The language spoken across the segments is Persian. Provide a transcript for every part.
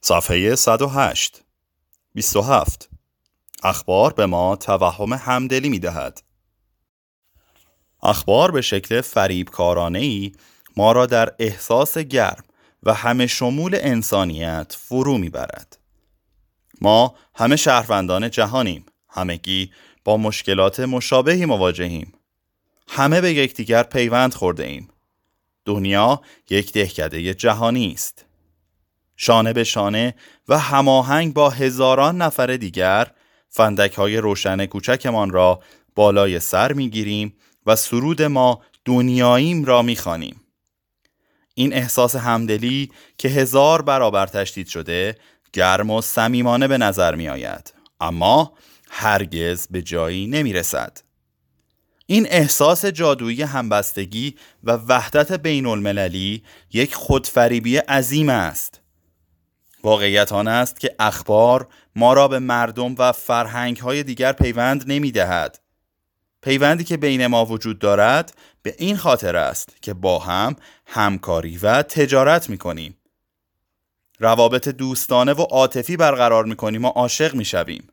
صفحه 108 27 اخبار به ما توهم همدلی می دهد. اخبار به شکل فریبکارانه ای ما را در احساس گرم و همه شمول انسانیت فرو می‌برد. ما همه شهروندان جهانیم. همگی با مشکلات مشابهی مواجهیم. همه به یکدیگر پیوند خورده ایم. دنیا یک دهکده جهانی است. شانه به شانه و هماهنگ با هزاران نفر دیگر فندک های روشن کوچکمان را بالای سر می‌گیریم و سرود ما دنیاییم را می‌خوانیم. این احساس همدلی که هزار برابر تشدید شده گرم و صمیمانه به نظر می آید اما هرگز به جایی نمی رسد. این احساس جادویی همبستگی و وحدت بین المللی یک خودفریبی عظیم است. واقعیت آن است که اخبار ما را به مردم و فرهنگ های دیگر پیوند نمی دهد. پیوندی که بین ما وجود دارد به این خاطر است که با هم همکاری و تجارت می کنیم. روابط دوستانه و عاطفی برقرار می کنیم و عاشق می شویم.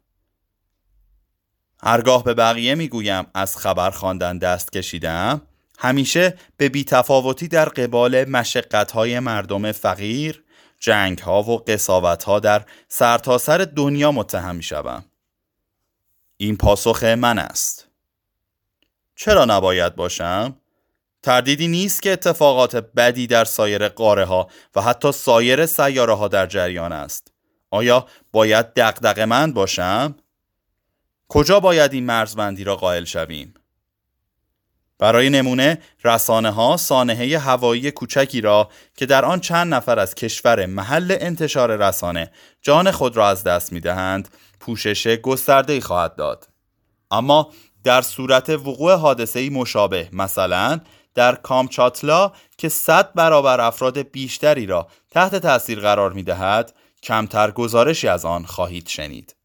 هرگاه به بقیه می گویم از خبر خواندن دست کشیدم همیشه به بیتفاوتی در قبال مشقت های مردم فقیر جنگ ها و قصاوت ها در سرتاسر سر دنیا متهم می شوم. این پاسخ من است چرا نباید باشم؟ تردیدی نیست که اتفاقات بدی در سایر قاره ها و حتی سایر سیاره ها در جریان است. آیا باید دقدق من باشم؟ کجا باید این مرزبندی را قائل شویم؟ برای نمونه رسانه ها سانحه هوایی کوچکی را که در آن چند نفر از کشور محل انتشار رسانه جان خود را از دست می دهند پوشش گسترده خواهد داد. اما در صورت وقوع حادثه مشابه مثلا در کامچاتلا که 100 برابر افراد بیشتری را تحت تاثیر قرار می دهد کمتر گزارشی از آن خواهید شنید.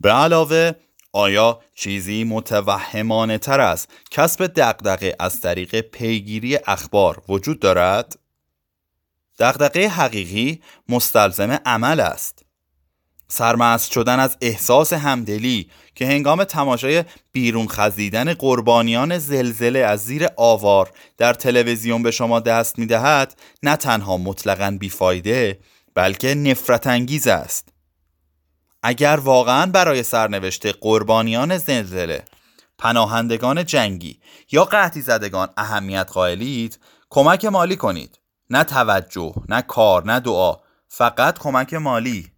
به علاوه آیا چیزی متوهمانه تر از کسب دقدقه از طریق پیگیری اخبار وجود دارد؟ دقدقه حقیقی مستلزم عمل است. سرمست شدن از احساس همدلی که هنگام تماشای بیرون خزیدن قربانیان زلزله از زیر آوار در تلویزیون به شما دست می دهد نه تنها مطلقا بیفایده بلکه نفرت انگیز است اگر واقعا برای سرنوشت قربانیان زلزله پناهندگان جنگی یا قحطی زدگان اهمیت قائلید کمک مالی کنید. نه توجه نه کار نه دعا فقط کمک مالی.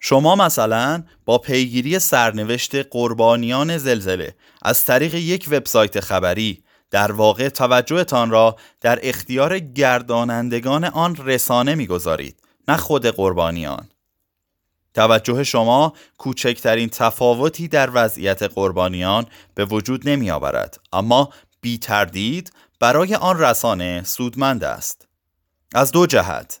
شما مثلا با پیگیری سرنوشت قربانیان زلزله از طریق یک وبسایت خبری در واقع توجهتان را در اختیار گردانندگان آن رسانه می‌گذارید نه خود قربانیان. توجه شما کوچکترین تفاوتی در وضعیت قربانیان به وجود نمی آورد اما بی تردید برای آن رسانه سودمند است. از دو جهت.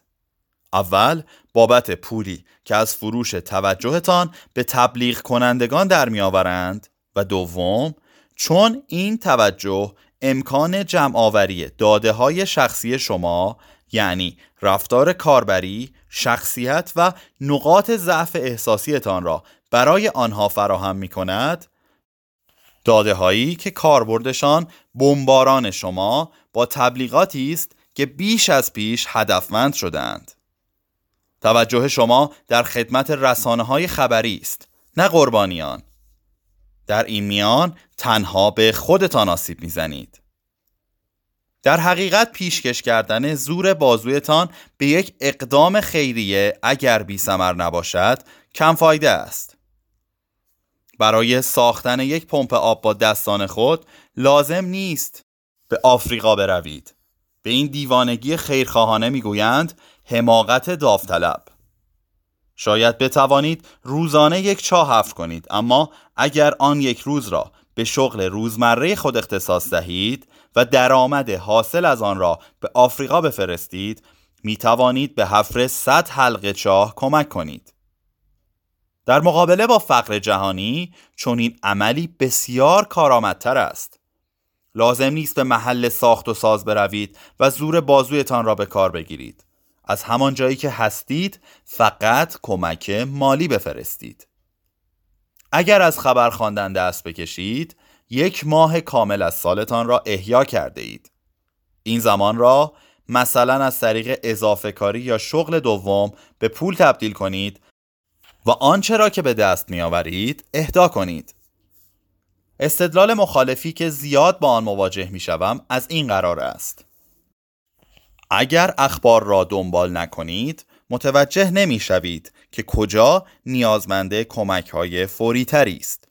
اول بابت پولی که از فروش توجهتان به تبلیغ کنندگان در میآورند و دوم چون این توجه امکان جمعآوری داده های شخصی شما یعنی رفتار کاربری، شخصیت و نقاط ضعف احساسیتان را برای آنها فراهم می کند داده هایی که کاربردشان بمباران شما با تبلیغاتی است که بیش از پیش هدفمند شدند. توجه شما در خدمت رسانه های خبری است نه قربانیان. در این میان تنها به خودتان آسیب می‌زنید. در حقیقت پیشکش کردن زور بازویتان به یک اقدام خیریه اگر بی سمر نباشد کم فایده است. برای ساختن یک پمپ آب با دستان خود لازم نیست به آفریقا بروید. به این دیوانگی خیرخواهانه می‌گویند حماقت داوطلب. شاید بتوانید روزانه یک چاه حفر کنید اما اگر آن یک روز را به شغل روزمره خود اختصاص دهید و درآمد حاصل از آن را به آفریقا بفرستید می توانید به حفر 100 حلقه چاه کمک کنید. در مقابله با فقر جهانی چون این عملی بسیار کارآمدتر است. لازم نیست به محل ساخت و ساز بروید و زور بازویتان را به کار بگیرید. از همان جایی که هستید فقط کمک مالی بفرستید. اگر از خبر خواندن دست بکشید یک ماه کامل از سالتان را احیا کرده اید. این زمان را مثلا از طریق اضافه کاری یا شغل دوم به پول تبدیل کنید و آنچه را که به دست می آورید اهدا کنید. استدلال مخالفی که زیاد با آن مواجه می شوم از این قرار است. اگر اخبار را دنبال نکنید متوجه نمی شوید که کجا نیازمند کمک های فوری است.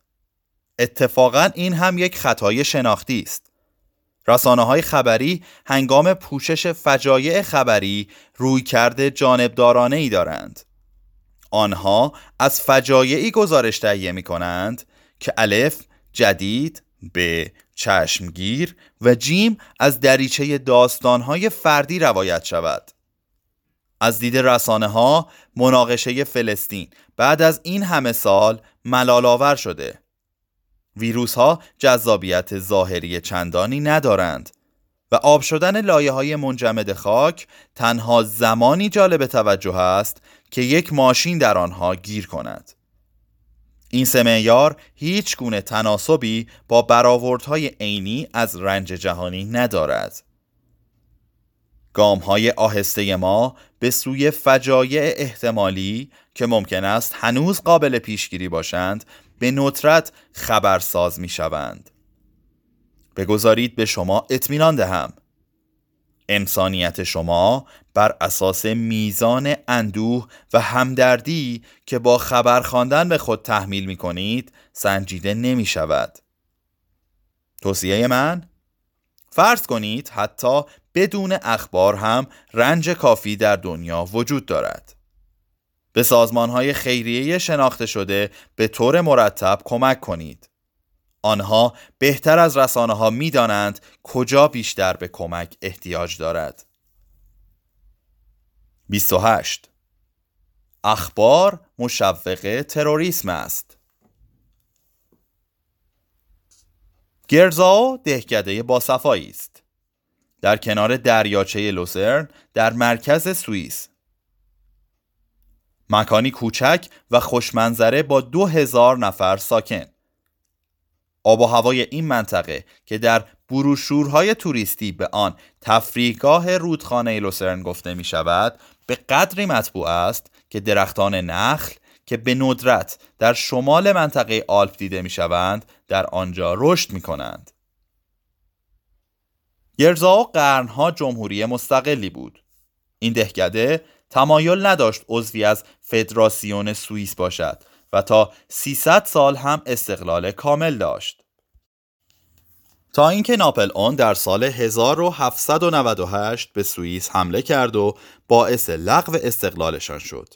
اتفاقا این هم یک خطای شناختی است. رسانه های خبری هنگام پوشش فجایع خبری روی کرده جانبدارانه ای دارند. آنها از فجایعی گزارش تهیه می کنند که الف جدید به چشمگیر و جیم از دریچه داستانهای فردی روایت شود. از دید رسانه ها مناقشه فلسطین بعد از این همه سال ملالآور شده. ویروس ها جذابیت ظاهری چندانی ندارند و آب شدن لایه های منجمد خاک تنها زمانی جالب توجه است که یک ماشین در آنها گیر کند. این سه هیچ گونه تناسبی با برآوردهای عینی از رنج جهانی ندارد. گام های آهسته ما به سوی فجایع احتمالی که ممکن است هنوز قابل پیشگیری باشند به ندرت خبرساز می شوند. بگذارید به شما اطمینان دهم انسانیت شما بر اساس میزان اندوه و همدردی که با خبر خواندن به خود تحمیل می کنید سنجیده نمی شود. توصیه من فرض کنید حتی بدون اخبار هم رنج کافی در دنیا وجود دارد. به سازمان های خیریه شناخته شده به طور مرتب کمک کنید. آنها بهتر از رسانه ها می دانند کجا بیشتر به کمک احتیاج دارد. 28 اخبار مشوق تروریسم است. گرزاو دهکده باصفایی است. در کنار دریاچه لوسرن در مرکز سوئیس مکانی کوچک و خوشمنظره با دو هزار نفر ساکن آب و هوای این منطقه که در بروشورهای توریستی به آن تفریحگاه رودخانه لوسرن گفته می شود به قدری مطبوع است که درختان نخل که به ندرت در شمال منطقه آلپ دیده می شوند در آنجا رشد می کنند. گرزاو قرنها جمهوری مستقلی بود. این دهکده تمایل نداشت عضوی از فدراسیون سوئیس باشد و تا 300 سال هم استقلال کامل داشت. تا اینکه ناپل اون در سال 1798 به سوئیس حمله کرد و باعث لغو استقلالشان شد.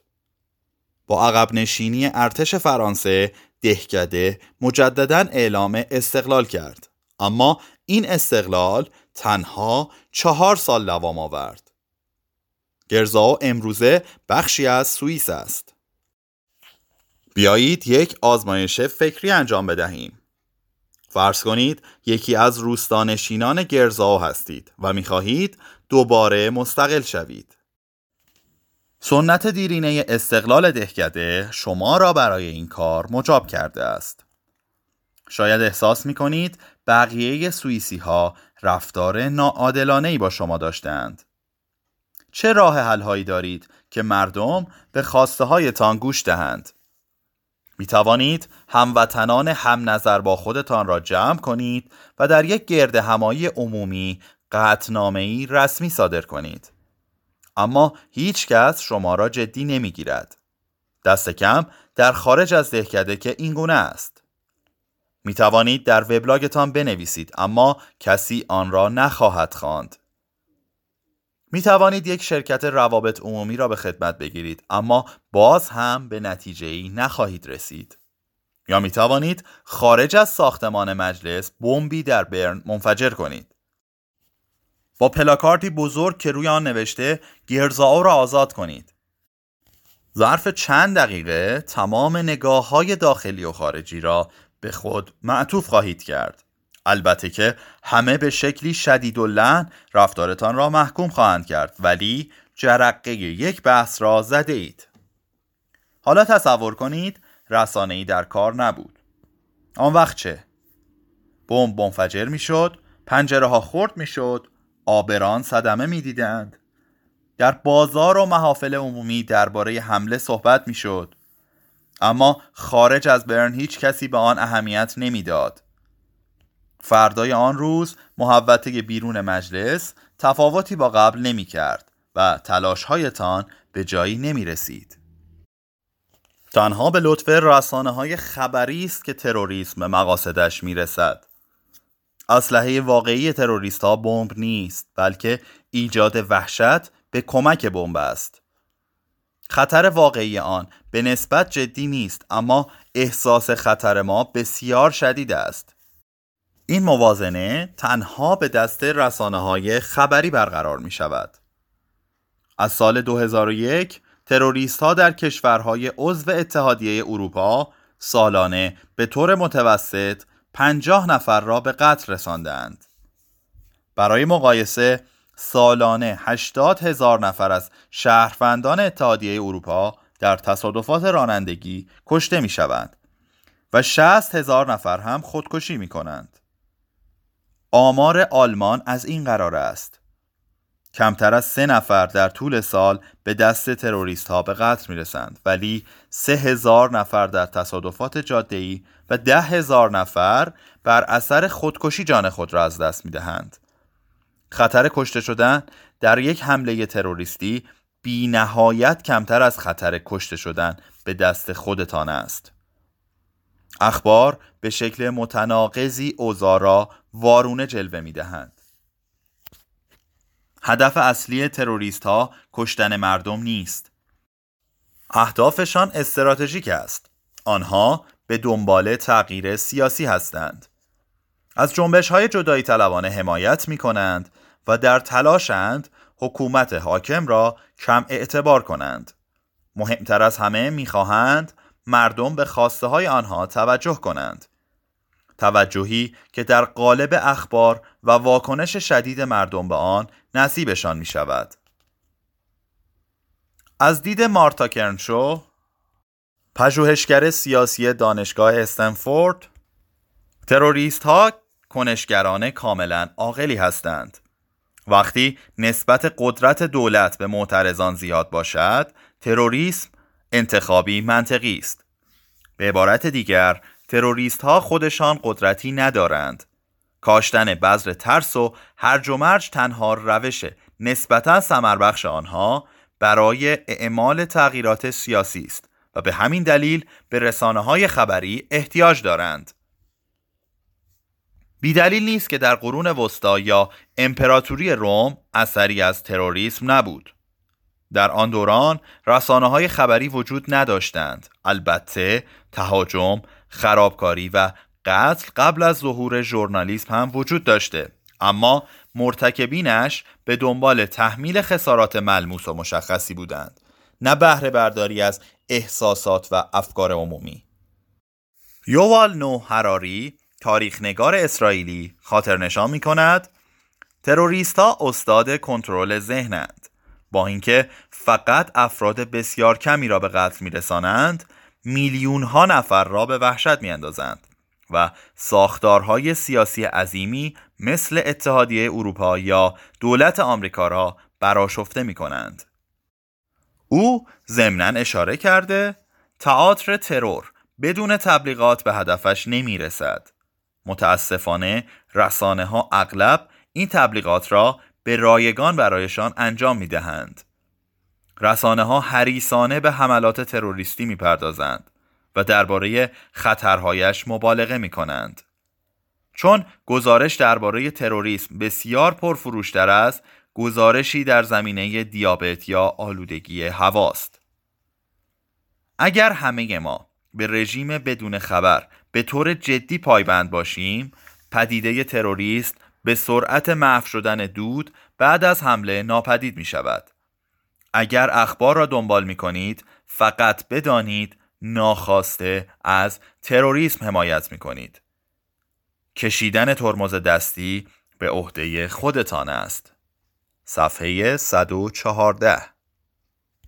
با عقب نشینی ارتش فرانسه دهکده مجددا اعلام استقلال کرد اما این استقلال تنها چهار سال دوام آورد. گرزاو امروزه بخشی از سوئیس است. بیایید یک آزمایش فکری انجام بدهیم. فرض کنید یکی از روستانشینان گرزاو هستید و می‌خواهید دوباره مستقل شوید. سنت دیرینه استقلال دهکده شما را برای این کار مجاب کرده است. شاید احساس می کنید بقیه سوئیسی ها رفتار ناعادلانه ای با شما داشتند. چه راه حل هایی دارید که مردم به خواسته هایتان گوش دهند؟ می توانید هموطنان هم نظر با خودتان را جمع کنید و در یک گرد همایی عمومی قطنامه رسمی صادر کنید. اما هیچ کس شما را جدی نمی‌گیرد. دست کم در خارج از دهکده که این گونه است. می توانید در وبلاگتان بنویسید اما کسی آن را نخواهد خواند. می توانید یک شرکت روابط عمومی را به خدمت بگیرید اما باز هم به نتیجه ای نخواهید رسید. یا می توانید خارج از ساختمان مجلس بمبی در برن منفجر کنید. با پلاکارتی بزرگ که روی آن نوشته گرزاو را آزاد کنید. ظرف چند دقیقه تمام نگاه های داخلی و خارجی را به خود معطوف خواهید کرد. البته که همه به شکلی شدید و لن رفتارتان را محکوم خواهند کرد ولی جرقه یک بحث را زده اید. حالا تصور کنید رسانه ای در کار نبود. آن وقت چه؟ بمب منفجر می‌شد پنجره ها خورد می‌شد آبران صدمه می‌دیدند. در بازار و محافل عمومی درباره حمله صحبت می‌شد. اما خارج از برن هیچ کسی به آن اهمیت نمی‌داد فردای آن روز محوطه بیرون مجلس تفاوتی با قبل نمی کرد و تلاشهایتان به جایی نمی رسید. تنها به لطف رسانه های خبری است که تروریسم به مقاصدش می رسد. اسلحه واقعی تروریست ها بمب نیست بلکه ایجاد وحشت به کمک بمب است. خطر واقعی آن به نسبت جدی نیست اما احساس خطر ما بسیار شدید است. این موازنه تنها به دست رسانه های خبری برقرار می شود. از سال 2001 تروریست ها در کشورهای عضو اتحادیه اروپا سالانه به طور متوسط 50 نفر را به قتل رساندند. برای مقایسه سالانه 80 هزار نفر از شهروندان اتحادیه اروپا در تصادفات رانندگی کشته می شوند و 60 هزار نفر هم خودکشی می کنند. آمار آلمان از این قرار است. کمتر از سه نفر در طول سال به دست تروریست ها به قتل می رسند ولی سه هزار نفر در تصادفات جاده و ده هزار نفر بر اثر خودکشی جان خود را از دست می دهند. خطر کشته شدن در یک حمله تروریستی بی نهایت کمتر از خطر کشته شدن به دست خودتان است. اخبار به شکل متناقضی اوزارا وارونه جلوه می دهند. هدف اصلی تروریست ها کشتن مردم نیست. اهدافشان استراتژیک است. آنها به دنبال تغییر سیاسی هستند. از جنبش های جدایی طلبانه حمایت می کنند و در تلاشند حکومت حاکم را کم اعتبار کنند. مهمتر از همه می‌خواهند مردم به خواسته های آنها توجه کنند. توجهی که در قالب اخبار و واکنش شدید مردم به آن نصیبشان می شود. از دید مارتا کرنشو پژوهشگر سیاسی دانشگاه استنفورد تروریست ها کنشگران کاملا عاقلی هستند وقتی نسبت قدرت دولت به معترضان زیاد باشد تروریسم انتخابی منطقی است. به عبارت دیگر تروریست ها خودشان قدرتی ندارند. کاشتن بذر ترس و هرج و مرج تنها روش نسبتا سمربخش آنها برای اعمال تغییرات سیاسی است و به همین دلیل به رسانه های خبری احتیاج دارند. بیدلیل نیست که در قرون وسطا یا امپراتوری روم اثری از تروریسم نبود. در آن دوران رسانه های خبری وجود نداشتند. البته تهاجم خرابکاری و قتل قبل از ظهور ژورنالیسم هم وجود داشته. اما مرتکبینش به دنبال تحمیل خسارات ملموس و مشخصی بودند. نه بهره برداری از احساسات و افکار عمومی. یووال نو هراری تاریخنگار اسرائیلی خاطر نشان می کند تروریستا استاد کنترل ذهنند با اینکه فقط افراد بسیار کمی را به قتل میرسانند میلیون ها نفر را به وحشت میاندازند و ساختارهای سیاسی عظیمی مثل اتحادیه اروپا یا دولت آمریکا را براشفته می کنند. او ضمنا اشاره کرده تئاتر ترور بدون تبلیغات به هدفش نمی رسد. متاسفانه رسانه ها اغلب این تبلیغات را به رایگان برایشان انجام می دهند. رسانه ها حریسانه به حملات تروریستی می پردازند و درباره خطرهایش مبالغه می کنند. چون گزارش درباره تروریسم بسیار پرفروشتر است گزارشی در زمینه دیابت یا آلودگی هواست. اگر همه ما به رژیم بدون خبر به طور جدی پایبند باشیم پدیده تروریست به سرعت محو شدن دود بعد از حمله ناپدید می شود. اگر اخبار را دنبال می کنید فقط بدانید ناخواسته از تروریسم حمایت می کنید. کشیدن ترمز دستی به عهده خودتان است. صفحه 114